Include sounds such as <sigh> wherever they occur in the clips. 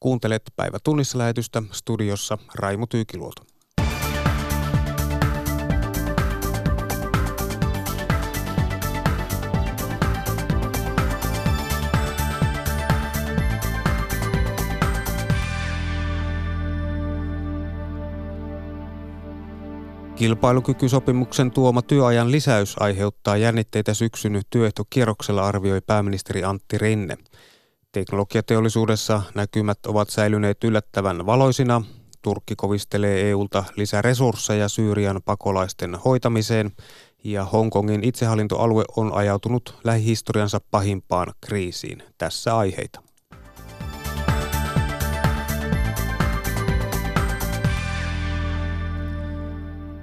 Kuuntelet päivä tunnissa lähetystä studiossa Raimo Tyykiluoto. Kilpailukykysopimuksen tuoma työajan lisäys aiheuttaa jännitteitä syksyn työehtokierroksella arvioi pääministeri Antti Rinne. Teknologiateollisuudessa näkymät ovat säilyneet yllättävän valoisina. Turkki kovistelee EUlta lisäresursseja Syyrian pakolaisten hoitamiseen ja Hongkongin itsehallintoalue on ajautunut lähihistoriansa pahimpaan kriisiin. Tässä aiheita.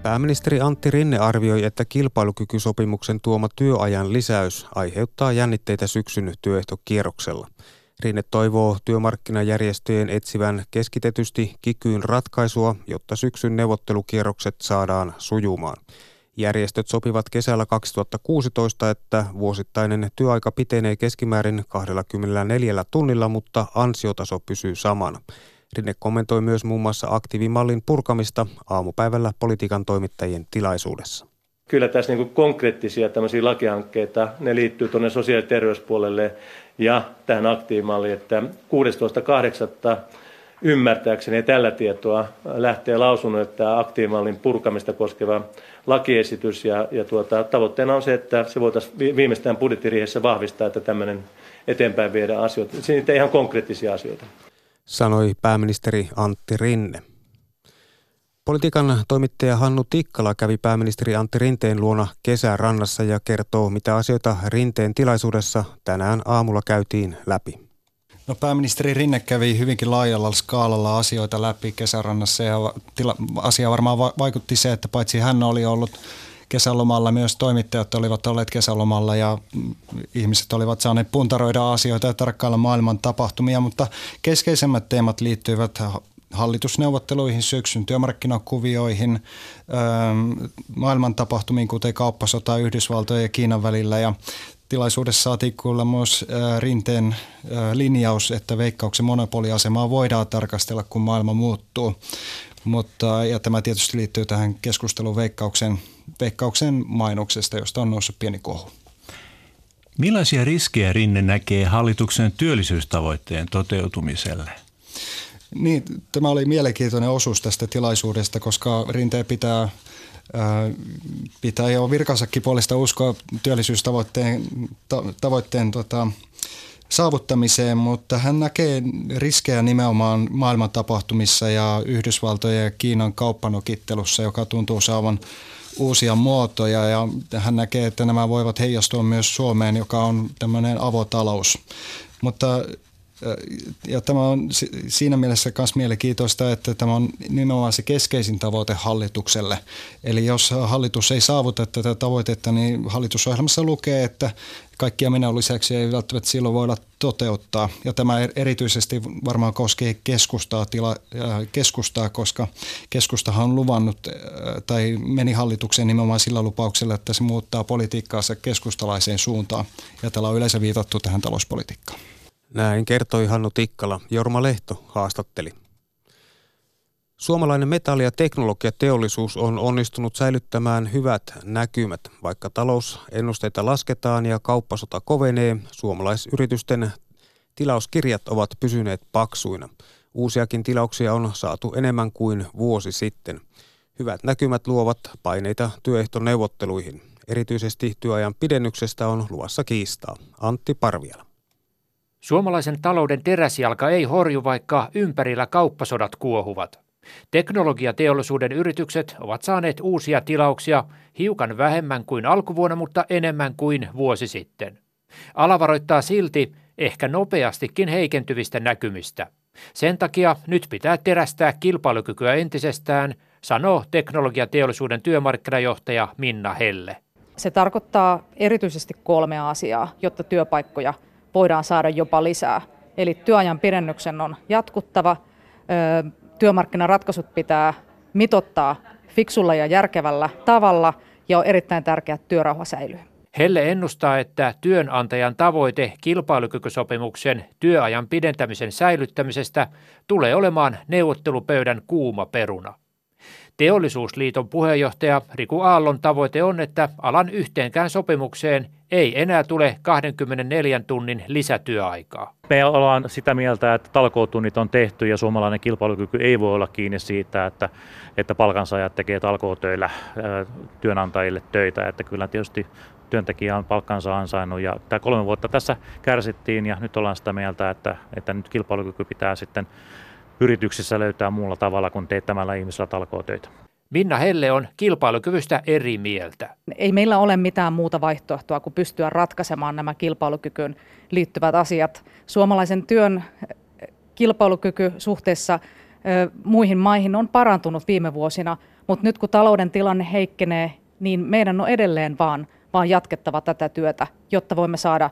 Pääministeri Antti Rinne arvioi, että kilpailukykysopimuksen tuoma työajan lisäys aiheuttaa jännitteitä syksyn työehtokierroksella. Rinne toivoo työmarkkinajärjestöjen etsivän keskitetysti kikyyn ratkaisua, jotta syksyn neuvottelukierrokset saadaan sujumaan. Järjestöt sopivat kesällä 2016, että vuosittainen työaika pitenee keskimäärin 24 tunnilla, mutta ansiotaso pysyy samana. Rinne kommentoi myös muun muassa aktiivimallin purkamista aamupäivällä politiikan toimittajien tilaisuudessa. Kyllä tässä niin konkreettisia tämmöisiä lakihankkeita, ne liittyy tuonne sosiaali- ja terveyspuolelle ja tähän aktiivimalliin, että 16.8. ymmärtääkseni tällä tietoa lähtee lausunut, että aktiivimallin purkamista koskeva lakiesitys ja, ja tuota, tavoitteena on se, että se voitaisiin viimeistään budjettiriihessä vahvistaa, että tämmöinen eteenpäin viedä asioita. Siitä ihan konkreettisia asioita sanoi pääministeri Antti Rinne. Politiikan toimittaja Hannu Tikkala kävi pääministeri Antti Rinteen luona kesärannassa ja kertoo, mitä asioita Rinteen tilaisuudessa tänään aamulla käytiin läpi. No pääministeri Rinne kävi hyvinkin laajalla skaalalla asioita läpi kesärannassa ja tila, asia varmaan vaikutti se, että paitsi hän oli ollut kesälomalla. Myös toimittajat olivat olleet kesälomalla ja ihmiset olivat saaneet puntaroida asioita ja tarkkailla maailman tapahtumia, mutta keskeisemmät teemat liittyivät hallitusneuvotteluihin, syksyn työmarkkinakuvioihin, maailman tapahtumiin, kuten kauppasota Yhdysvaltojen ja Kiinan välillä. Ja tilaisuudessa saatiin kuulla myös Rinteen linjaus, että veikkauksen monopoliasemaa voidaan tarkastella, kun maailma muuttuu. Mutta, ja tämä tietysti liittyy tähän keskusteluun veikkauksen, veikkauksen mainoksesta, josta on noussut pieni kohu. Millaisia riskejä Rinne näkee hallituksen työllisyystavoitteen toteutumiselle? Niin, tämä oli mielenkiintoinen osuus tästä tilaisuudesta, koska Rinteen pitää pitää jo virkansakin puolesta uskoa työllisyystavoitteen tavoitteen, tota, saavuttamiseen, mutta hän näkee riskejä nimenomaan maailman tapahtumissa ja Yhdysvaltojen ja Kiinan kauppanokittelussa, joka tuntuu saavan uusia muotoja ja hän näkee, että nämä voivat heijastua myös Suomeen, joka on tämmöinen avotalous. Mutta ja tämä on siinä mielessä myös mielenkiintoista, että tämä on nimenomaan se keskeisin tavoite hallitukselle. Eli jos hallitus ei saavuta tätä tavoitetta, niin hallitusohjelmassa lukee, että kaikkia menon lisäksi ei välttämättä silloin voida toteuttaa. Ja tämä er-, erityisesti varmaan koskee keskustaa, tila, keskustaa koska keskustahan on luvannut tai meni hallitukseen nimenomaan sillä lupauksella, että se muuttaa politiikkaansa keskustalaiseen suuntaan. Ja tällä on yleensä viitattu tähän talouspolitiikkaan. Näin kertoi Hannu Tikkala. Jorma Lehto haastatteli. Suomalainen metalli- ja teknologiateollisuus on onnistunut säilyttämään hyvät näkymät. Vaikka talousennusteita lasketaan ja kauppasota kovenee, suomalaisyritysten tilauskirjat ovat pysyneet paksuina. Uusiakin tilauksia on saatu enemmän kuin vuosi sitten. Hyvät näkymät luovat paineita työehtoneuvotteluihin. Erityisesti työajan pidennyksestä on luvassa kiistaa. Antti Parviala. Suomalaisen talouden teräsjalka ei horju, vaikka ympärillä kauppasodat kuohuvat. Teknologiateollisuuden yritykset ovat saaneet uusia tilauksia hiukan vähemmän kuin alkuvuonna, mutta enemmän kuin vuosi sitten. Ala varoittaa silti ehkä nopeastikin heikentyvistä näkymistä. Sen takia nyt pitää terästää kilpailukykyä entisestään, sanoo teknologiateollisuuden työmarkkinajohtaja Minna Helle. Se tarkoittaa erityisesti kolmea asiaa, jotta työpaikkoja voidaan saada jopa lisää. Eli työajan pidennyksen on jatkuttava, työmarkkinaratkaisut pitää mitottaa fiksulla ja järkevällä tavalla ja on erittäin tärkeää, että työrauha säilyy. Helle ennustaa, että työnantajan tavoite kilpailukykysopimuksen työajan pidentämisen säilyttämisestä tulee olemaan neuvottelupöydän kuuma peruna. Teollisuusliiton puheenjohtaja Riku Aallon tavoite on, että alan yhteenkään sopimukseen ei enää tule 24 tunnin lisätyöaikaa. Me ollaan sitä mieltä, että talkootunnit on tehty ja suomalainen kilpailukyky ei voi olla kiinni siitä, että, että palkansaajat tekee talkootöillä työnantajille töitä. Että kyllä tietysti työntekijä on palkkansa ansainnut ja tämä kolme vuotta tässä kärsittiin ja nyt ollaan sitä mieltä, että, että nyt kilpailukyky pitää sitten yrityksissä löytää muulla tavalla kuin teettämällä ihmisillä talkootöitä. Minna Helle on kilpailukyvystä eri mieltä. Ei meillä ole mitään muuta vaihtoehtoa kuin pystyä ratkaisemaan nämä kilpailukykyyn liittyvät asiat. Suomalaisen työn kilpailukyky suhteessa muihin maihin on parantunut viime vuosina, mutta nyt kun talouden tilanne heikkenee, niin meidän on edelleen vaan, vaan jatkettava tätä työtä, jotta voimme saada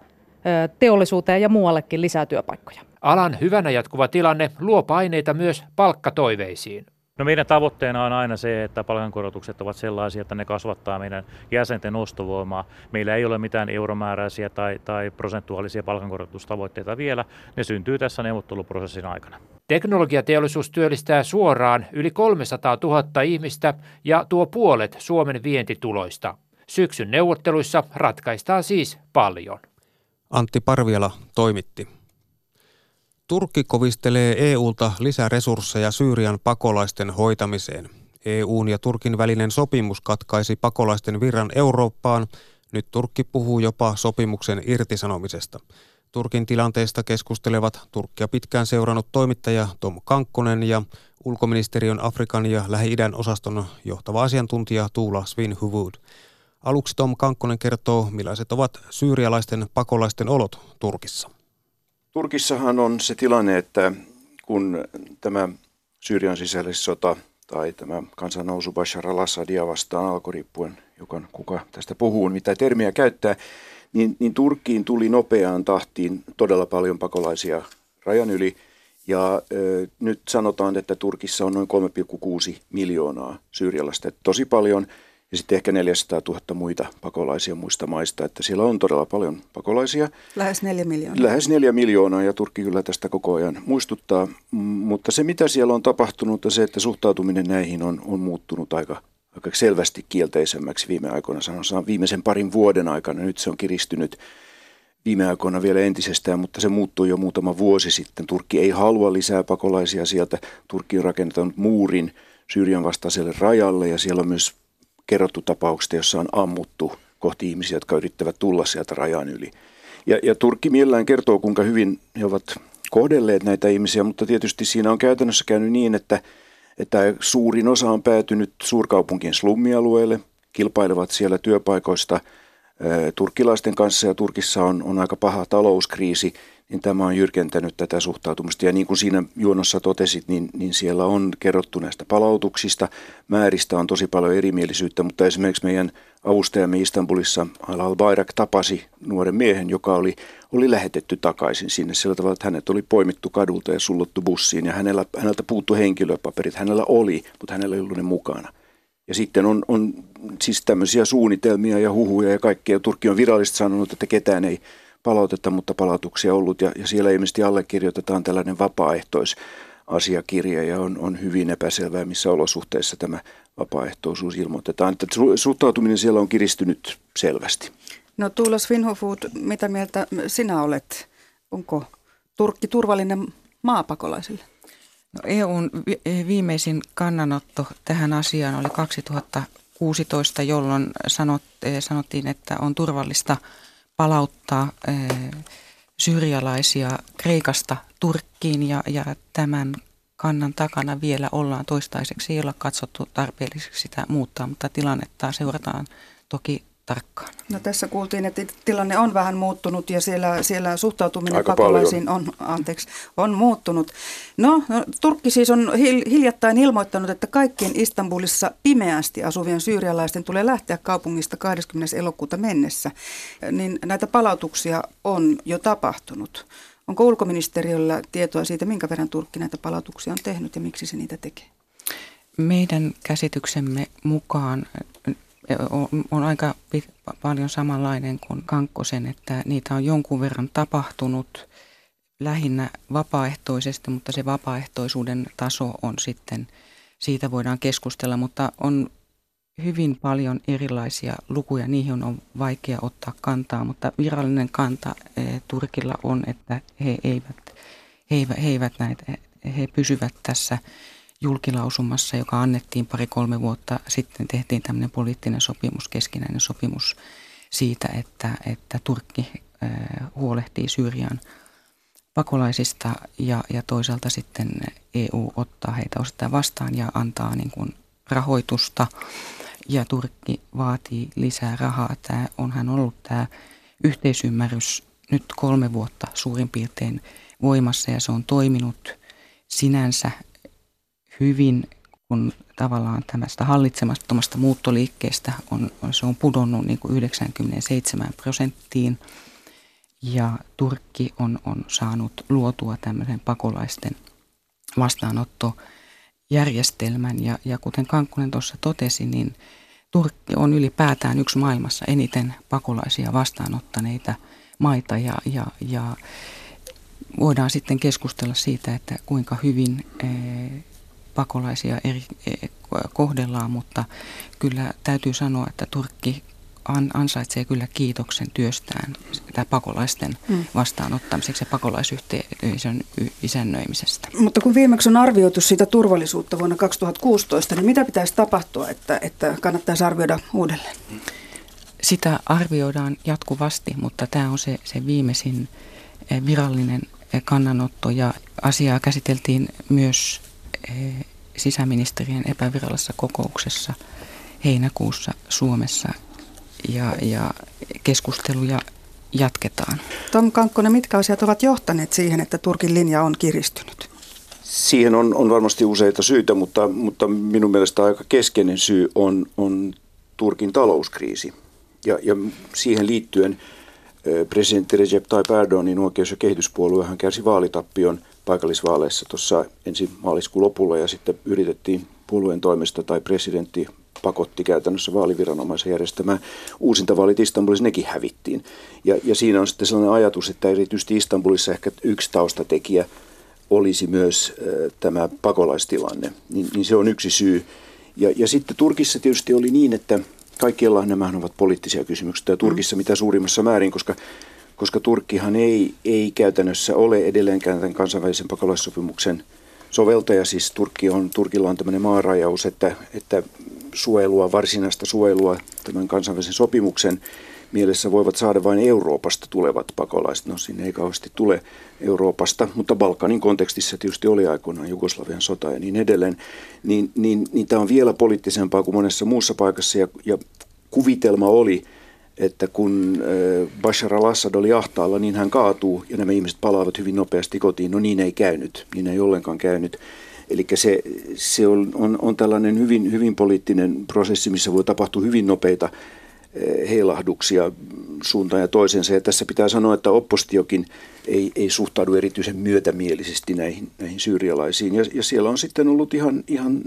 teollisuuteen ja muuallekin lisää työpaikkoja. Alan hyvänä jatkuva tilanne luo paineita myös palkkatoiveisiin. No meidän tavoitteena on aina se, että palkankorotukset ovat sellaisia, että ne kasvattaa meidän jäsenten ostovoimaa. Meillä ei ole mitään euromääräisiä tai, tai prosentuaalisia palkankorotustavoitteita vielä. Ne syntyy tässä neuvotteluprosessin aikana. Teknologiateollisuus työllistää suoraan yli 300 000 ihmistä ja tuo puolet Suomen vientituloista. Syksyn neuvotteluissa ratkaistaan siis paljon. Antti Parviala toimitti. Turkki kovistelee EUlta lisäresursseja Syyrian pakolaisten hoitamiseen. EUn ja Turkin välinen sopimus katkaisi pakolaisten virran Eurooppaan. Nyt Turkki puhuu jopa sopimuksen irtisanomisesta. Turkin tilanteesta keskustelevat Turkkia pitkään seurannut toimittaja Tom Kankkonen ja ulkoministeriön Afrikan ja Lähi-idän osaston johtava asiantuntija Tuula Svinhuvud. Aluksi Tom Kankkonen kertoo, millaiset ovat syyrialaisten pakolaisten olot Turkissa. Turkissahan on se tilanne, että kun tämä Syyrian sisällissota tai tämä kansannousu Bashar al-Assadia vastaan alkoi riippuen, joka, kuka tästä puhuu, mitä termiä käyttää, niin, niin Turkkiin tuli nopeaan tahtiin todella paljon pakolaisia rajan yli. Ja ö, nyt sanotaan, että Turkissa on noin 3,6 miljoonaa syyrialaista. Tosi paljon ja sitten ehkä 400 000 muita pakolaisia muista maista, että siellä on todella paljon pakolaisia. Lähes neljä miljoonaa. Lähes neljä miljoonaa ja Turkki kyllä tästä koko ajan muistuttaa, mutta se mitä siellä on tapahtunut ja se, että suhtautuminen näihin on, on muuttunut aika, aika selvästi kielteisemmäksi viime aikoina, sanotaan viimeisen parin vuoden aikana. Nyt se on kiristynyt viime aikoina vielä entisestään, mutta se muuttui jo muutama vuosi sitten. Turkki ei halua lisää pakolaisia sieltä. Turkki on rakentanut muurin Syyrian vastaiselle rajalle ja siellä on myös kerrottu tapauksista, jossa on ammuttu kohti ihmisiä, jotka yrittävät tulla sieltä rajan yli. Ja, ja Turkki mielellään kertoo, kuinka hyvin he ovat kohdelleet näitä ihmisiä, mutta tietysti siinä on käytännössä käynyt niin, että, että suurin osa on päätynyt suurkaupunkien slummialueelle, kilpailevat siellä työpaikoista turkkilaisten kanssa ja Turkissa on, on aika paha talouskriisi niin tämä on jyrkentänyt tätä suhtautumista. Ja niin kuin siinä juonossa totesit, niin, niin siellä on kerrottu näistä palautuksista. Määristä on tosi paljon erimielisyyttä, mutta esimerkiksi meidän avustajamme Istanbulissa Al Bayrak tapasi nuoren miehen, joka oli, oli lähetetty takaisin sinne sillä tavalla, että hänet oli poimittu kadulta ja sullottu bussiin ja hänellä, häneltä puuttu henkilöpaperit. Hänellä oli, mutta hänellä ei ollut ne mukana. Ja sitten on, on siis tämmöisiä suunnitelmia ja huhuja ja kaikkea. Turkki on virallisesti sanonut, että ketään ei palautetta, mutta palautuksia ollut ja, ja siellä ilmeisesti allekirjoitetaan tällainen vapaaehtoisasiakirja ja on, on hyvin epäselvää, missä olosuhteissa tämä vapaaehtoisuus ilmoitetaan. Että suhtautuminen siellä on kiristynyt selvästi. No Tuula Svinhofud, mitä mieltä sinä olet? Onko Turkki turvallinen maapakolaisille? No EUn viimeisin kannanotto tähän asiaan oli 2016, jolloin sanot, sanottiin, että on turvallista – palauttaa syyrialaisia Kreikasta Turkkiin ja, ja tämän kannan takana vielä ollaan toistaiseksi. Ei olla katsottu tarpeelliseksi sitä muuttaa, mutta tilannetta seurataan toki tarkkaan. No tässä kuultiin, että tilanne on vähän muuttunut ja siellä, siellä suhtautuminen Aika pakolaisiin on, anteeksi, on muuttunut. No, no Turkki siis on hiljattain ilmoittanut, että kaikkien Istanbulissa pimeästi asuvien syyrialaisten tulee lähteä kaupungista 20. elokuuta mennessä. Niin näitä palautuksia on jo tapahtunut. Onko ulkoministeriöllä tietoa siitä, minkä verran Turkki näitä palautuksia on tehnyt ja miksi se niitä tekee? Meidän käsityksemme mukaan on, aika paljon samanlainen kuin Kankkosen, että niitä on jonkun verran tapahtunut lähinnä vapaaehtoisesti, mutta se vapaaehtoisuuden taso on sitten, siitä voidaan keskustella, mutta on hyvin paljon erilaisia lukuja, niihin on vaikea ottaa kantaa, mutta virallinen kanta e, Turkilla on, että he eivät, he eivät näitä, he pysyvät tässä julkilausumassa, joka annettiin pari-kolme vuotta sitten, tehtiin tämmöinen poliittinen sopimus, keskinäinen sopimus siitä, että, että Turkki äh, huolehtii Syyrian pakolaisista ja, ja toisaalta sitten EU ottaa heitä osittain vastaan ja antaa niin kuin rahoitusta ja Turkki vaatii lisää rahaa. Tämä onhan ollut tämä yhteisymmärrys nyt kolme vuotta suurin piirtein voimassa ja se on toiminut sinänsä hyvin, kun tavallaan tämmöistä hallitsemattomasta muuttoliikkeestä on, se on pudonnut niin kuin 97 prosenttiin. Ja Turkki on, on saanut luotua tämmöisen pakolaisten vastaanottojärjestelmän. Ja, ja kuten Kankkunen tuossa totesi, niin Turkki on ylipäätään yksi maailmassa eniten pakolaisia vastaanottaneita maita. Ja, ja, ja voidaan sitten keskustella siitä, että kuinka hyvin pakolaisia eri, e, kohdellaan, mutta kyllä täytyy sanoa, että Turkki ansaitsee kyllä kiitoksen työstään tämä pakolaisten mm. vastaanottamiseksi ja pakolaisyhteisön isännöimisestä. Mutta kun viimeksi on arvioitu sitä turvallisuutta vuonna 2016, niin mitä pitäisi tapahtua, että, että kannattaisi arvioida uudelleen? Sitä arvioidaan jatkuvasti, mutta tämä on se, se viimeisin e, virallinen e, kannanotto ja asiaa käsiteltiin myös sisäministerien epävirallisessa kokouksessa heinäkuussa Suomessa ja, ja keskusteluja jatketaan. Tom Kankkonen, mitkä asiat ovat johtaneet siihen, että Turkin linja on kiristynyt? Siihen on, on varmasti useita syitä, mutta, mutta minun mielestä aika keskeinen syy on, on Turkin talouskriisi. Ja, ja siihen liittyen presidentti Recep Tayyip Erdoganin oikeus- ja kehityspuoluehan kärsi vaalitappion – paikallisvaaleissa tuossa ensi maaliskuun lopulla ja sitten yritettiin puolueen toimesta tai presidentti pakotti käytännössä vaaliviranomaisen järjestämään uusintavaalit Istanbulissa, nekin hävittiin. Ja, ja siinä on sitten sellainen ajatus, että erityisesti Istanbulissa ehkä yksi taustatekijä olisi myös äh, tämä pakolaistilanne, niin, niin se on yksi syy. Ja, ja sitten Turkissa tietysti oli niin, että kaikkialla nämä ovat poliittisia kysymyksiä, ja Turkissa mitä suurimmassa määrin, koska koska Turkkihan ei, ei käytännössä ole edelleenkään tämän kansainvälisen pakolaissopimuksen soveltaja. Siis Turkki on, Turkilla on tämmöinen maarajaus, että, että suojelua, varsinaista suojelua tämän kansainvälisen sopimuksen mielessä voivat saada vain Euroopasta tulevat pakolaiset. No sinne ei kauheasti tule Euroopasta, mutta Balkanin kontekstissa tietysti oli aikoinaan Jugoslavian sota ja niin edelleen. Niin, niin, niin tämä on vielä poliittisempaa kuin monessa muussa paikassa ja, ja kuvitelma oli, että kun Bashar al-Assad oli ahtaalla, niin hän kaatuu ja nämä ihmiset palaavat hyvin nopeasti kotiin. No niin ei käynyt, niin ei ollenkaan käynyt. Eli se, se on, on, on tällainen hyvin, hyvin poliittinen prosessi, missä voi tapahtua hyvin nopeita heilahduksia suuntaan ja toisensa. Ja tässä pitää sanoa, että oppositiokin ei, ei suhtaudu erityisen myötämielisesti näihin, näihin syyrialaisiin. Ja, ja siellä on sitten ollut ihan, ihan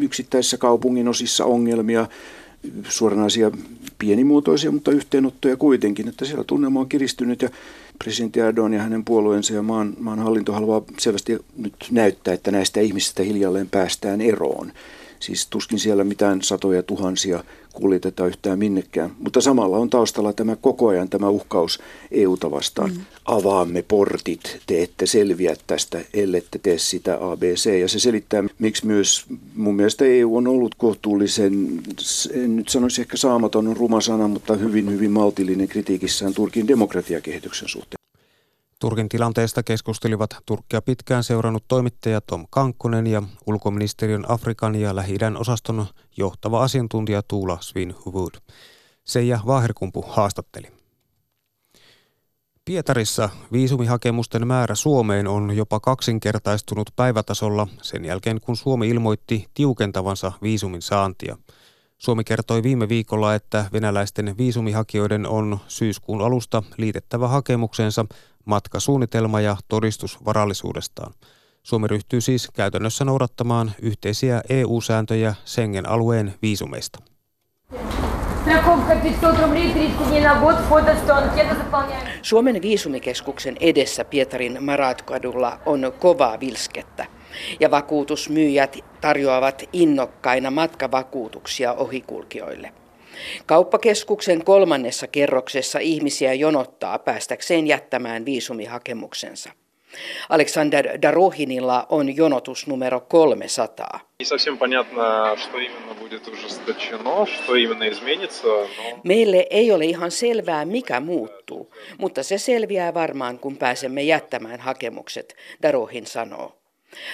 yksittäisissä kaupungin osissa ongelmia suoranaisia pienimuotoisia, mutta yhteenottoja kuitenkin, että siellä tunnelma on kiristynyt ja presidentti Erdogan ja hänen puolueensa ja maan, maan hallinto haluaa selvästi nyt näyttää, että näistä ihmisistä hiljalleen päästään eroon. Siis tuskin siellä mitään satoja tuhansia kuljeteta yhtään minnekään. Mutta samalla on taustalla tämä koko ajan tämä uhkaus EUta vastaan. Mm. Avaamme portit, te ette selviä tästä, ellette tee sitä ABC. Ja se selittää, miksi myös mun mielestä EU on ollut kohtuullisen, en nyt sanoisi ehkä saamaton on ruma sana, mutta hyvin, hyvin maltillinen kritiikissään Turkin demokratiakehityksen suhteen. Turkin tilanteesta keskustelivat Turkkia pitkään seurannut toimittaja Tom Kankkonen ja ulkoministeriön Afrikan ja lähi osaston johtava asiantuntija Tuula Svinhuvud. Seija Vaherkumpu haastatteli. Pietarissa viisumihakemusten määrä Suomeen on jopa kaksinkertaistunut päivätasolla sen jälkeen, kun Suomi ilmoitti tiukentavansa viisumin saantia. Suomi kertoi viime viikolla, että venäläisten viisumihakijoiden on syyskuun alusta liitettävä hakemuksensa matkasuunnitelma ja todistus varallisuudestaan. Suomi ryhtyy siis käytännössä noudattamaan yhteisiä EU-sääntöjä Schengen-alueen viisumeista. Suomen viisumikeskuksen edessä Pietarin Maratkadulla on kovaa vilskettä ja vakuutusmyyjät tarjoavat innokkaina matkavakuutuksia ohikulkijoille. Kauppakeskuksen kolmannessa kerroksessa ihmisiä jonottaa päästäkseen jättämään viisumihakemuksensa. Aleksander Darohinilla on jonotus numero 300. Meille ei ole ihan selvää, mikä muuttuu, mutta se selviää varmaan, kun pääsemme jättämään hakemukset, Darohin sanoo.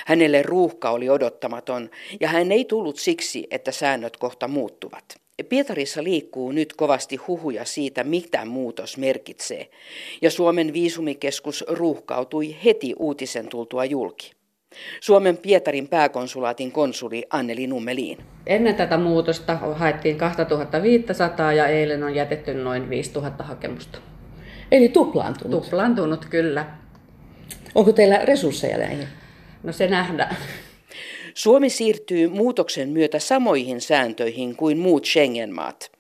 Hänelle ruuhka oli odottamaton ja hän ei tullut siksi, että säännöt kohta muuttuvat. Pietarissa liikkuu nyt kovasti huhuja siitä, mitä muutos merkitsee, ja Suomen viisumikeskus ruuhkautui heti uutisen tultua julki. Suomen Pietarin pääkonsulaatin konsuli Anneli Nummeliin. Ennen tätä muutosta haettiin 2500 ja eilen on jätetty noin 5000 hakemusta. Eli tuplaantunut? Tuplaantunut, kyllä. Onko teillä resursseja näihin? No se nähdään. Suomi siirtyy muutoksen myötä samoihin sääntöihin kuin muut Schengen-maat.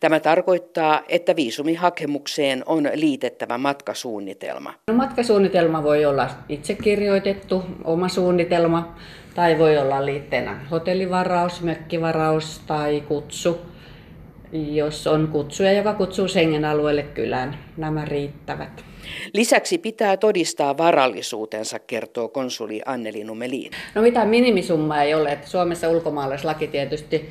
Tämä tarkoittaa, että viisumihakemukseen on liitettävä matkasuunnitelma. No, matkasuunnitelma voi olla itse kirjoitettu, oma suunnitelma, tai voi olla liitteenä hotellivaraus, mökkivaraus tai kutsu. Jos on kutsuja, joka kutsuu Schengen-alueelle kylään, nämä riittävät. Lisäksi pitää todistaa varallisuutensa, kertoo konsuli Anneli Numeliin. No mitään minimisummaa ei ole. Että Suomessa ulkomaalaislaki tietysti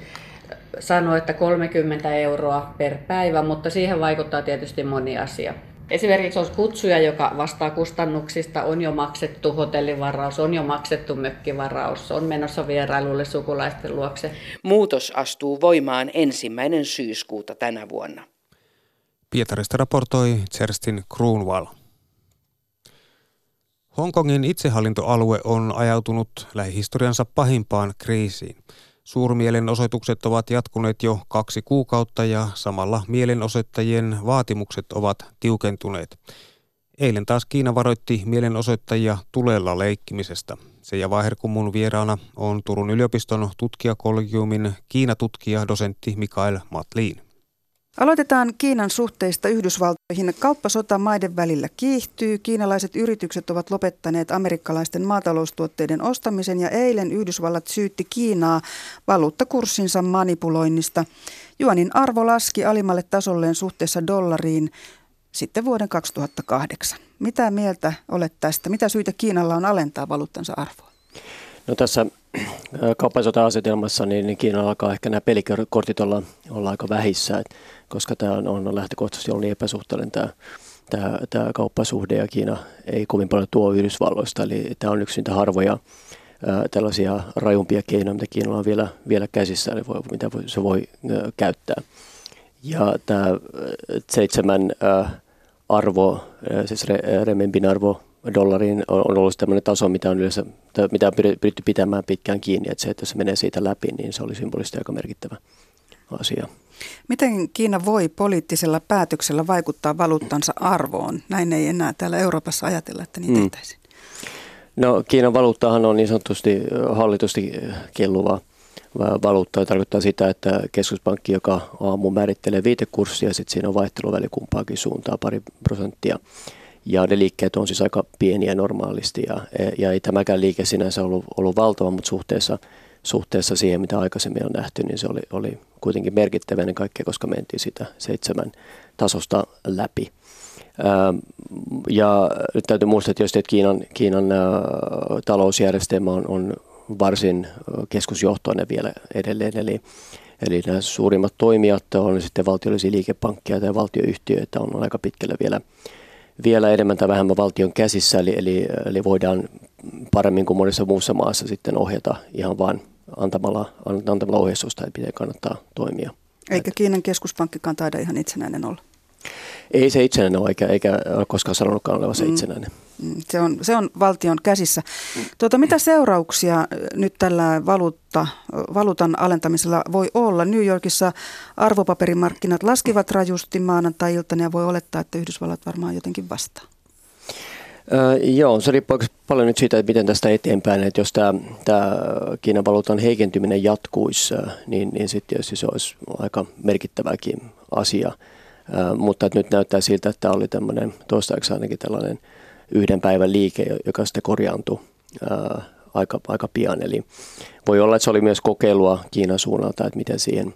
sanoo, että 30 euroa per päivä, mutta siihen vaikuttaa tietysti moni asia. Esimerkiksi jos kutsuja, joka vastaa kustannuksista, on jo maksettu hotellivaraus, on jo maksettu mökkivaraus, on menossa vierailulle sukulaisten luokse. Muutos astuu voimaan ensimmäinen syyskuuta tänä vuonna. Pietarista raportoi Kerstin Kruunval. Hongkongin itsehallintoalue on ajautunut lähihistoriansa pahimpaan kriisiin. Suurmielenosoitukset ovat jatkuneet jo kaksi kuukautta ja samalla mielenosoittajien vaatimukset ovat tiukentuneet. Eilen taas Kiina varoitti mielenosoittajia tulella leikkimisestä. Se ja Vaherkumun vieraana on Turun yliopiston tutkijakollegiumin Kiinatutkija dosentti Mikael Matliin. Aloitetaan Kiinan suhteista Yhdysvaltoihin. Kauppasota maiden välillä kiihtyy. Kiinalaiset yritykset ovat lopettaneet amerikkalaisten maataloustuotteiden ostamisen ja eilen Yhdysvallat syytti Kiinaa valuuttakurssinsa manipuloinnista. Juonin arvo laski alimmalle tasolleen suhteessa dollariin sitten vuoden 2008. Mitä mieltä olet tästä? Mitä syitä Kiinalla on alentaa valuuttansa arvoa? No tässä kauppasota-asetelmassa niin, niin Kiinalla alkaa ehkä nämä pelikortit olla, olla aika vähissä, et, koska tämä on, on lähtökohtaisesti ollut niin epäsuhtainen tämä, tämä, tämä kauppasuhde ja Kiina ei kovin paljon tuo Yhdysvalloista. Eli tämä on yksi niitä harvoja ää, tällaisia rajumpia keinoja, mitä Kiinalla on vielä, vielä käsissä, eli voi, mitä voi, se voi ää, käyttää. Ja tämä seitsemän ää, arvo, ää, siis re, renminbin arvo dollariin on ollut tämmöinen taso, mitä on, yleensä, mitä on pyritty pitämään pitkään kiinni, että se, että se menee siitä läpi, niin se oli symbolisesti aika merkittävä asia. Miten Kiina voi poliittisella päätöksellä vaikuttaa valuuttansa arvoon? Näin ei enää täällä Euroopassa ajatella, että niin mm. tehtäisiin. No Kiinan valuuttahan on niin sanotusti hallitusti kelluva valuutta. Ja tarkoittaa sitä, että keskuspankki, joka aamu määrittelee viitekurssia, sitten siinä on vaihteluväli kumpaakin suuntaan pari prosenttia ja ne liikkeet on siis aika pieniä normaalisti ja, ja ei tämäkään liike sinänsä ollut, ollut valtava, mutta suhteessa, suhteessa siihen, mitä aikaisemmin on nähty, niin se oli, oli kuitenkin merkittävä ennen kaikkea, koska mentiin sitä seitsemän tasosta läpi. Ja nyt täytyy muistaa tietysti, että Kiinan, Kiinan talousjärjestelmä on, on varsin keskusjohtoinen vielä edelleen, eli Eli nämä suurimmat toimijat on sitten valtiollisia liikepankkeja tai valtioyhtiöitä on aika pitkälle vielä vielä enemmän tai vähemmän valtion käsissä, eli, eli, eli voidaan paremmin kuin monessa muussa maassa sitten ohjata ihan vain antamalla, antamalla ohjeistusta, että miten kannattaa toimia. Eikä Kiinan keskuspankkikaan taida ihan itsenäinen olla. Ei se itsenäinen ole, eikä, eikä ole koskaan sanonutkaan olevansa mm. itsenäinen. Mm. Se on, se on valtion käsissä. Tuota, mitä seurauksia nyt tällä valuutta, valuutan alentamisella voi olla? New Yorkissa arvopaperimarkkinat laskivat rajusti maanantai-iltana ja voi olettaa, että Yhdysvallat varmaan jotenkin vastaa. Öö, joo, se riippuu paljon nyt siitä, että miten tästä eteenpäin. Että jos tämä, tämä Kiinan valuutan heikentyminen jatkuisi, niin, niin sitten tietysti se olisi aika merkittäväkin asia. Mutta nyt näyttää siltä, että tämä oli tämmöinen toistaiseksi ainakin tällainen yhden päivän liike, joka sitten korjaantui öö, aika, aika pian. Eli voi olla, että se oli myös kokeilua Kiinan suunnalta, että miten siihen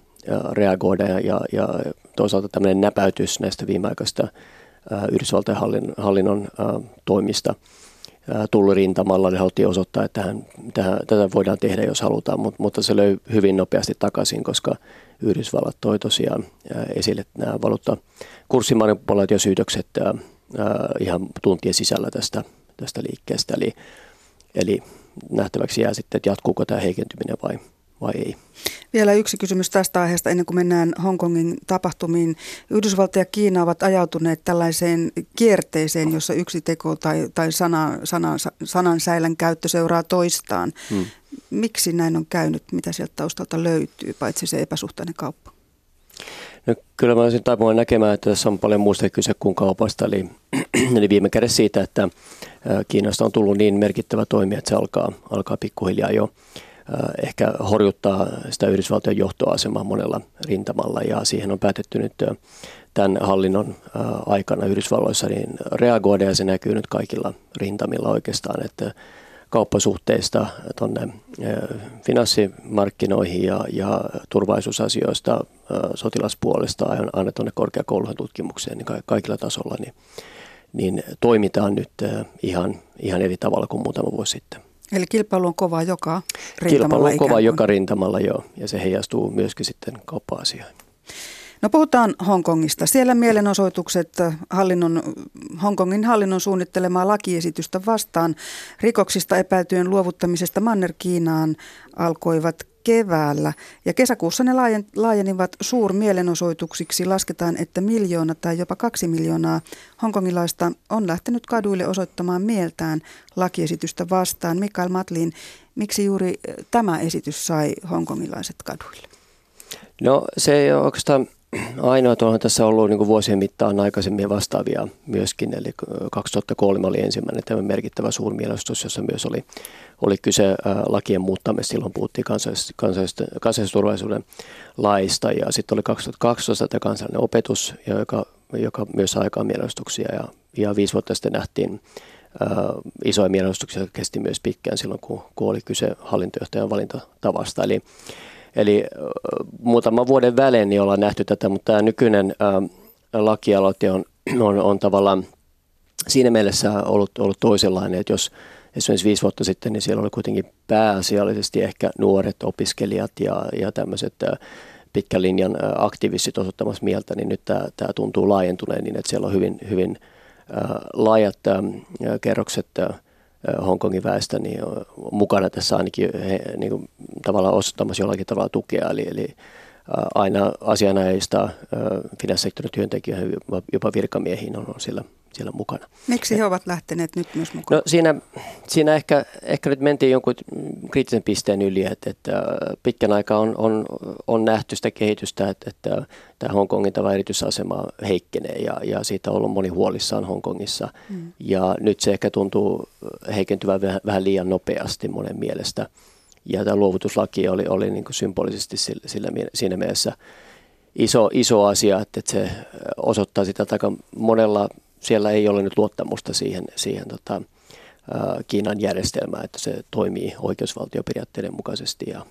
reagoida ja, ja, ja toisaalta tämmöinen näpäytys näistä viimeaikaista Yhdysvaltain hallinnon, hallinnon toimista rintamalla, niin haluttiin osoittaa, että tähän, tähän, tätä voidaan tehdä, jos halutaan, mutta, mutta se löi hyvin nopeasti takaisin, koska Yhdysvallat toi tosiaan esille nämä valuutta kurssimanipulaatiosyytökset ihan tuntien sisällä tästä, tästä liikkeestä. Eli, eli nähtäväksi jää sitten, että jatkuuko tämä heikentyminen vai, vai ei. Vielä yksi kysymys tästä aiheesta ennen kuin mennään Hongkongin tapahtumiin. Yhdysvalta ja Kiina ovat ajautuneet tällaiseen kierteeseen, jossa yksi teko tai, tai sana, sana, sanan säilän käyttö seuraa toistaan. Hmm. Miksi näin on käynyt? Mitä sieltä taustalta löytyy, paitsi se epäsuhtainen kauppa? No, kyllä mä olisin taipuvan näkemään, että tässä on paljon muusta kyse kuin kaupasta. Eli, <clears throat> eli viime kädessä siitä, että Kiinasta on tullut niin merkittävä toimija, että se alkaa, alkaa pikkuhiljaa jo ehkä horjuttaa sitä Yhdysvaltojen johtoasemaa monella rintamalla ja siihen on päätetty nyt tämän hallinnon aikana Yhdysvalloissa niin reagoida ja se näkyy nyt kaikilla rintamilla oikeastaan, että kauppasuhteista tuonne finanssimarkkinoihin ja, ja turvallisuusasioista sotilaspuolesta aina tuonne korkeakoulujen tutkimukseen niin kaikilla tasolla, niin, niin toimitaan nyt ihan, ihan eri tavalla kuin muutama vuosi sitten. Eli kilpailu on kova joka rintamalla Kilpailu on kova joka rintamalla, joo, ja se heijastuu myöskin sitten kauppa-asioihin. No puhutaan Hongkongista. Siellä mielenosoitukset hallinnon, Hongkongin hallinnon suunnittelemaa lakiesitystä vastaan rikoksista epäiltyjen luovuttamisesta Manner-Kiinaan alkoivat keväällä. Ja kesäkuussa ne laajenivat suurmielenosoituksiksi. Lasketaan, että miljoona tai jopa kaksi miljoonaa hongkongilaista on lähtenyt kaduille osoittamaan mieltään lakiesitystä vastaan. Mikael Matlin, miksi juuri tämä esitys sai hongkongilaiset kaduille? No se ei ole oikeastaan ainoa, tuohon tässä on ollut niin vuosien mittaan aikaisemmin vastaavia myöskin, eli 2003 oli ensimmäinen tämä merkittävä suurmienostus, jossa myös oli, oli kyse lakien muuttamista, silloin puhuttiin kansallisen turvallisuuden laista, ja sitten oli 2012 tämä kansallinen opetus, joka, joka myös sai aikaan mielenosoituksia, ja, ja viisi vuotta sitten nähtiin isoja mielenostuksia, kesti myös pitkään silloin, kun, kun oli kyse hallintojohtajan valintatavasta, eli Eli muutaman vuoden välein niin ollaan nähty tätä, mutta tämä nykyinen lakialoite on, <clears throat> on, on tavallaan siinä mielessä ollut, ollut toisenlainen, että jos esimerkiksi viisi vuotta sitten, niin siellä oli kuitenkin pääasiallisesti ehkä nuoret opiskelijat ja, ja tämmöiset pitkän linjan aktivistit osoittamassa mieltä, niin nyt tämä, tämä tuntuu laajentuneen niin, että siellä on hyvin, hyvin laajat kerrokset Hongkongin väestä niin on mukana tässä ainakin he, niin kuin, tavallaan osoittamassa jollakin tavalla tukea. Eli, eli aina asianajista finanssisektorin työntekijöihin, jopa virkamiehiin on, on siellä, siellä mukana. Miksi he ovat lähteneet nyt myös mukaan? No siinä, siinä ehkä, ehkä nyt mentiin jonkun kriittisen pisteen yli, että, että pitkän aikaa on, on, on nähty sitä kehitystä, että, että tämä Hongkongin tämä erityisasema heikkenee ja, ja siitä on ollut moni huolissaan Hongkongissa. Mm. Ja nyt se ehkä tuntuu heikentyvän vähän, vähän liian nopeasti monen mielestä. Ja tämä luovutuslaki oli, oli niin kuin symbolisesti sillä, sillä, siinä mielessä iso, iso asia, että, että se osoittaa sitä, että aika monella siellä ei ole nyt luottamusta siihen, siihen tota, Kiinan järjestelmään, että se toimii oikeusvaltioperiaatteiden mukaisesti ja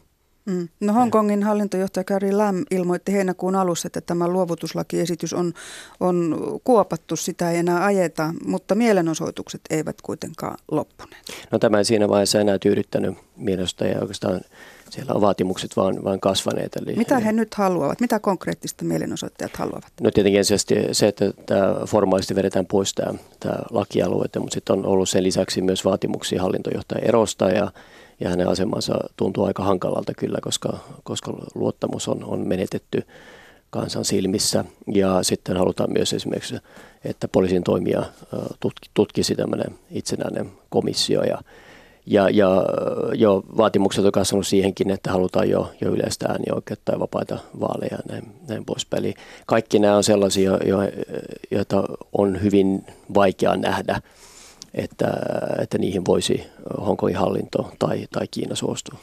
Mm. No Hongkongin hallintojohtaja Carrie Lam ilmoitti heinäkuun alussa, että tämä luovutuslakiesitys on, on kuopattu, sitä ei enää ajeta, mutta mielenosoitukset eivät kuitenkaan loppuneet. No tämä ei siinä vaiheessa enää tyydyttänyt mielenosoittajia oikeastaan siellä on vaatimukset vaan, vaan kasvaneet. Eli, Mitä he nyt haluavat? Mitä konkreettista mielenosoittajat haluavat? No tietenkin ensisijaisesti se, että tämä formaalisti vedetään pois tämä, tämä lakialue, mutta sitten on ollut sen lisäksi myös vaatimuksia hallintojohtajan erosta ja ja hänen asemansa tuntuu aika hankalalta kyllä, koska, koska luottamus on, on menetetty kansan silmissä. Ja sitten halutaan myös esimerkiksi, että poliisin toimia tutki, tutkisi tämmöinen itsenäinen komissio ja, ja, ja jo vaatimukset on kasvanut siihenkin, että halutaan jo, jo yleistä äänioikeutta ja vapaita vaaleja ja näin, näin poispäin. Eli kaikki nämä on sellaisia, jo, joita on hyvin vaikea nähdä että, että niihin voisi Hongkongin hallinto tai, tai Kiina suostua.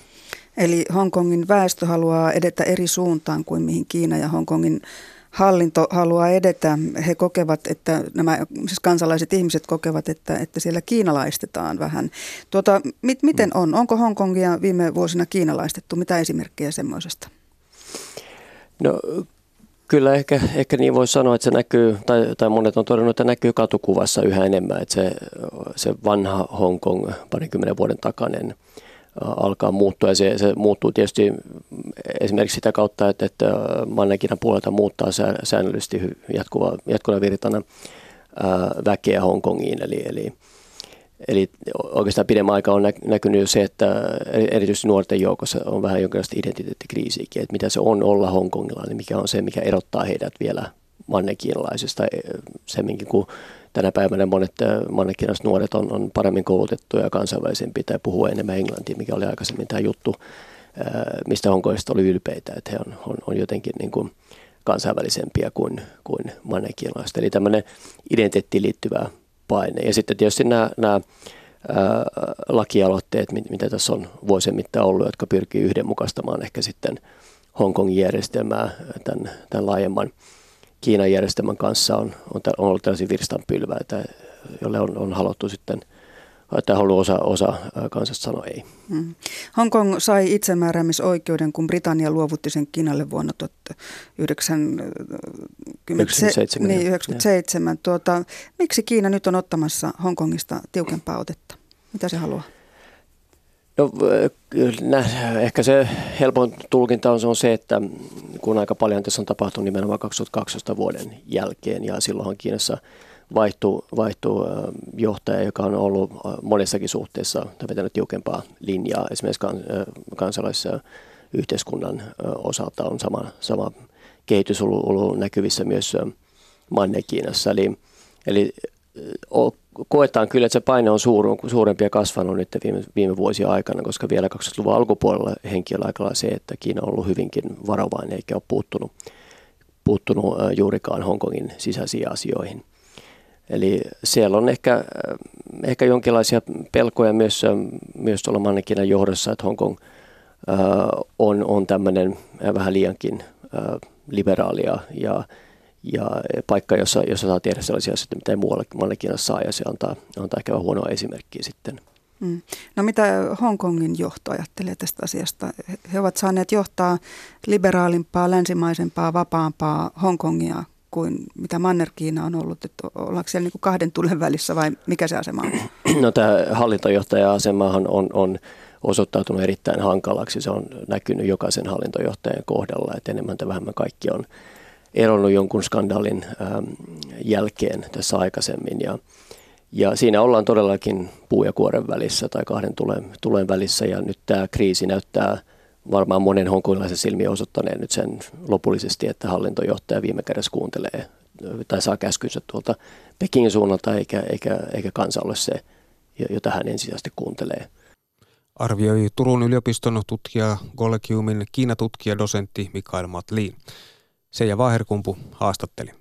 Eli Hongkongin väestö haluaa edetä eri suuntaan kuin mihin Kiina ja Hongkongin hallinto haluaa edetä. He kokevat, että nämä siis kansalaiset ihmiset kokevat, että, että siellä kiinalaistetaan vähän. Tuota, mit, miten on? Onko Hongkongia viime vuosina kiinalaistettu? Mitä esimerkkejä semmoisesta? No Kyllä ehkä, ehkä niin voi sanoa, että se näkyy, tai, tai monet on todennut, että näkyy katukuvassa yhä enemmän, että se, se vanha Hongkong parikymmenen vuoden takainen alkaa muuttua. Ja se, se muuttuu tietysti esimerkiksi sitä kautta, että, että Mannekinan puolelta muuttaa säännöllisesti jatkuva, jatkuna virtana väkeä Hongkongiin. Eli, eli, eli oikeastaan pidemmän aikaa on näkynyt jo se, että erityisesti nuorten joukossa on vähän jonkinlaista identiteettikriisiäkin, että mitä se on olla Hongkongilainen, mikä on se, mikä erottaa heidät vielä mannekiinalaisista semminkin, kun tänä päivänä monet mannekinaiset nuoret on, on paremmin koulutettuja ja kansainvälisempiä tai puhuu enemmän englantia, mikä oli aikaisemmin tämä juttu, mistä Hongkongista oli ylpeitä, että he on, on, on jotenkin niin kuin kansainvälisempiä kuin, kuin mannekinalaiset. Eli tämmöinen identiteettiin liittyvä paine. Ja sitten tietysti nämä, nämä ää, lakialoitteet, mitä tässä on vuosien mittaan ollut, jotka pyrkii yhdenmukaistamaan ehkä sitten Hongkongin järjestelmää tämän, tämän laajemman Kiinan järjestelmän kanssa on, on, on ollut tällaisia virstanpylväitä, jolle on, on haluttu sitten että haluaa osa, osa kansasta sanoa ei. Hmm. Hongkong sai itsemääräämisoikeuden, kun Britannia luovutti sen Kiinalle vuonna 1997. Niin, 97. Tuota, miksi Kiina nyt on ottamassa Hongkongista tiukempaa otetta? Mitä se haluaa? No, ehkä se helpoin tulkinta on, se on se, että kun aika paljon tässä on tapahtunut nimenomaan 2012 vuoden jälkeen ja silloinhan Kiinassa vaihtui, vaihtui johtaja, joka on ollut monessakin suhteessa vetänyt tiukempaa linjaa. Esimerkiksi kansalaisessa yhteiskunnan osalta on sama, sama kehitys ollut, ollut näkyvissä myös Manne-Kiinassa. Eli, eli koetaan kyllä, että se paine on suur, suurempi ja kasvanut nyt viime, viime vuosien aikana, koska vielä 2000-luvun alkupuolella henki on aika se, että Kiina on ollut hyvinkin varovainen eikä ole puuttunut, puuttunut juurikaan Hongkongin sisäisiin asioihin. Eli siellä on ehkä, ehkä jonkinlaisia pelkoja myös, myös tuolla Mannekinan johdossa, että Hongkong on, on tämmöinen vähän liiankin liberaalia ja ja paikka, jossa, jossa saa tehdä sellaisia asioita, mitä ei muualle Kiinassa saa, ja se antaa, antaa ehkä vähän huonoa esimerkkiä sitten. Mm. No mitä Hongkongin johto ajattelee tästä asiasta? He ovat saaneet johtaa liberaalimpaa, länsimaisempaa, vapaampaa Hongkongia kuin mitä Manner-Kiina on ollut. Että ollaanko siellä niin kuin kahden tulen välissä vai mikä se asema on? <clears throat> No tämä hallintojohtaja-asemahan on, on osoittautunut erittäin hankalaksi. Se on näkynyt jokaisen hallintojohtajan kohdalla, että enemmän tai vähemmän kaikki on eronnut jonkun skandaalin ähm, jälkeen tässä aikaisemmin. Ja, ja siinä ollaan todellakin puu ja kuoren välissä tai kahden tulen, tulen välissä ja nyt tämä kriisi näyttää varmaan monen hongkongilaisen silmiä osoittaneen nyt sen lopullisesti, että hallintojohtaja viime kädessä kuuntelee tai saa käskynsä tuolta Pekingin suunnalta eikä, eikä, eikä kansa ole se, jota hän ensisijaisesti kuuntelee. Arvioi Turun yliopiston tutkija Collegiumin Kiinatutkija dosentti Mikael Matlin. Seija Vaherkumpu haastatteli.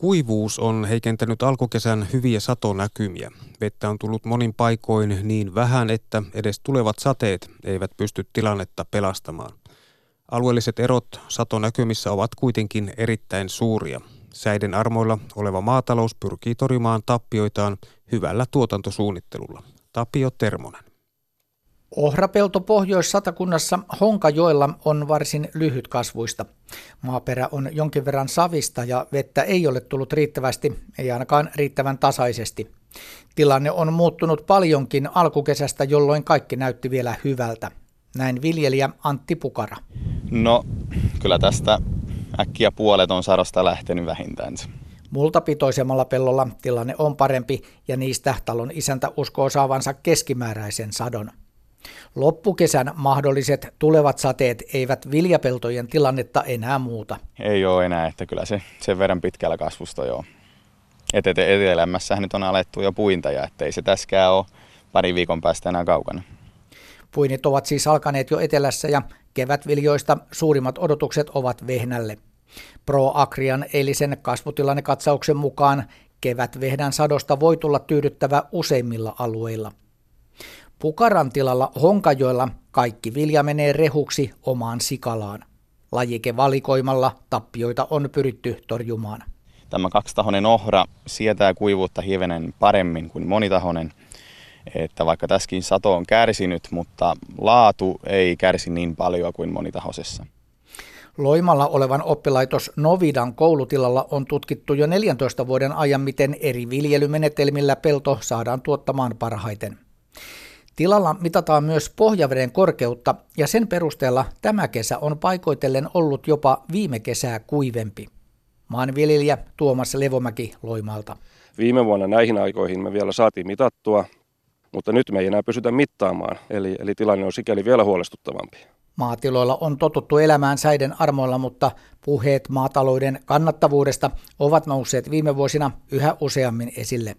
Kuivuus on heikentänyt alkukesän hyviä satonäkymiä. Vettä on tullut monin paikoin niin vähän, että edes tulevat sateet eivät pysty tilannetta pelastamaan. Alueelliset erot satonäkymissä ovat kuitenkin erittäin suuria. Säiden armoilla oleva maatalous pyrkii torjumaan tappioitaan hyvällä tuotantosuunnittelulla. Tapio Termonen. Ohrapelto Pohjois-Satakunnassa Honkajoella on varsin lyhytkasvuista. Maaperä on jonkin verran savista ja vettä ei ole tullut riittävästi, ei ainakaan riittävän tasaisesti. Tilanne on muuttunut paljonkin alkukesästä, jolloin kaikki näytti vielä hyvältä. Näin viljelijä Antti Pukara. No, kyllä tästä äkkiä puolet on sadosta lähtenyt vähintään. Multapitoisemmalla pellolla tilanne on parempi ja niistä talon isäntä uskoo saavansa keskimääräisen sadon. Loppukesän mahdolliset tulevat sateet eivät viljapeltojen tilannetta enää muuta. Ei ole enää, että kyllä se sen verran pitkällä kasvusta joo. Et etelämässähän nyt on alettu jo puintaja, ettei se täskään ole pari viikon päästä enää kaukana. Puinit ovat siis alkaneet jo etelässä ja kevätviljoista suurimmat odotukset ovat vehnälle. ProAgrian eilisen kasvutilannekatsauksen mukaan Kevätvehdän sadosta voi tulla tyydyttävä useimmilla alueilla. Pukaran tilalla Honkajoella kaikki vilja menee rehuksi omaan sikalaan. Lajikevalikoimalla tappioita on pyritty torjumaan. Tämä kaksitahoinen ohra sietää kuivuutta hivenen paremmin kuin monitahoinen. Että vaikka tässäkin sato on kärsinyt, mutta laatu ei kärsi niin paljon kuin monitahoisessa. Loimalla olevan oppilaitos Novidan koulutilalla on tutkittu jo 14 vuoden ajan, miten eri viljelymenetelmillä pelto saadaan tuottamaan parhaiten. Tilalla mitataan myös pohjaveden korkeutta ja sen perusteella tämä kesä on paikoitellen ollut jopa viime kesää kuivempi. Maanviljelijä Tuomas Levomäki Loimalta. Viime vuonna näihin aikoihin me vielä saatiin mitattua, mutta nyt me ei enää pysytä mittaamaan, eli, eli tilanne on sikäli vielä huolestuttavampi. Maatiloilla on totuttu elämään säiden armoilla, mutta puheet maatalouden kannattavuudesta ovat nousseet viime vuosina yhä useammin esille.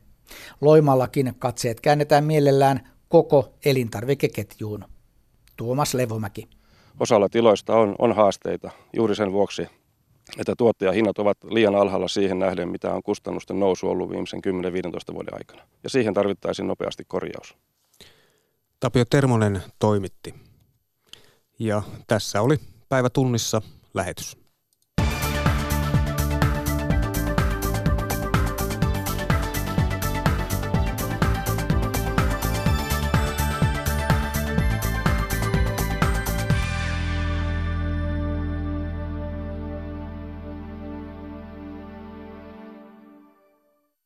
Loimallakin katseet käännetään mielellään koko elintarvikeketjuun. Tuomas Levomäki. Osalla tiloista on, on haasteita juuri sen vuoksi, että tuottajahinnat ovat liian alhaalla siihen nähden, mitä on kustannusten nousu ollut viimeisen 10-15 vuoden aikana. Ja siihen tarvittaisiin nopeasti korjaus. Tapio Termonen toimitti. Ja tässä oli päivä tunnissa lähetys.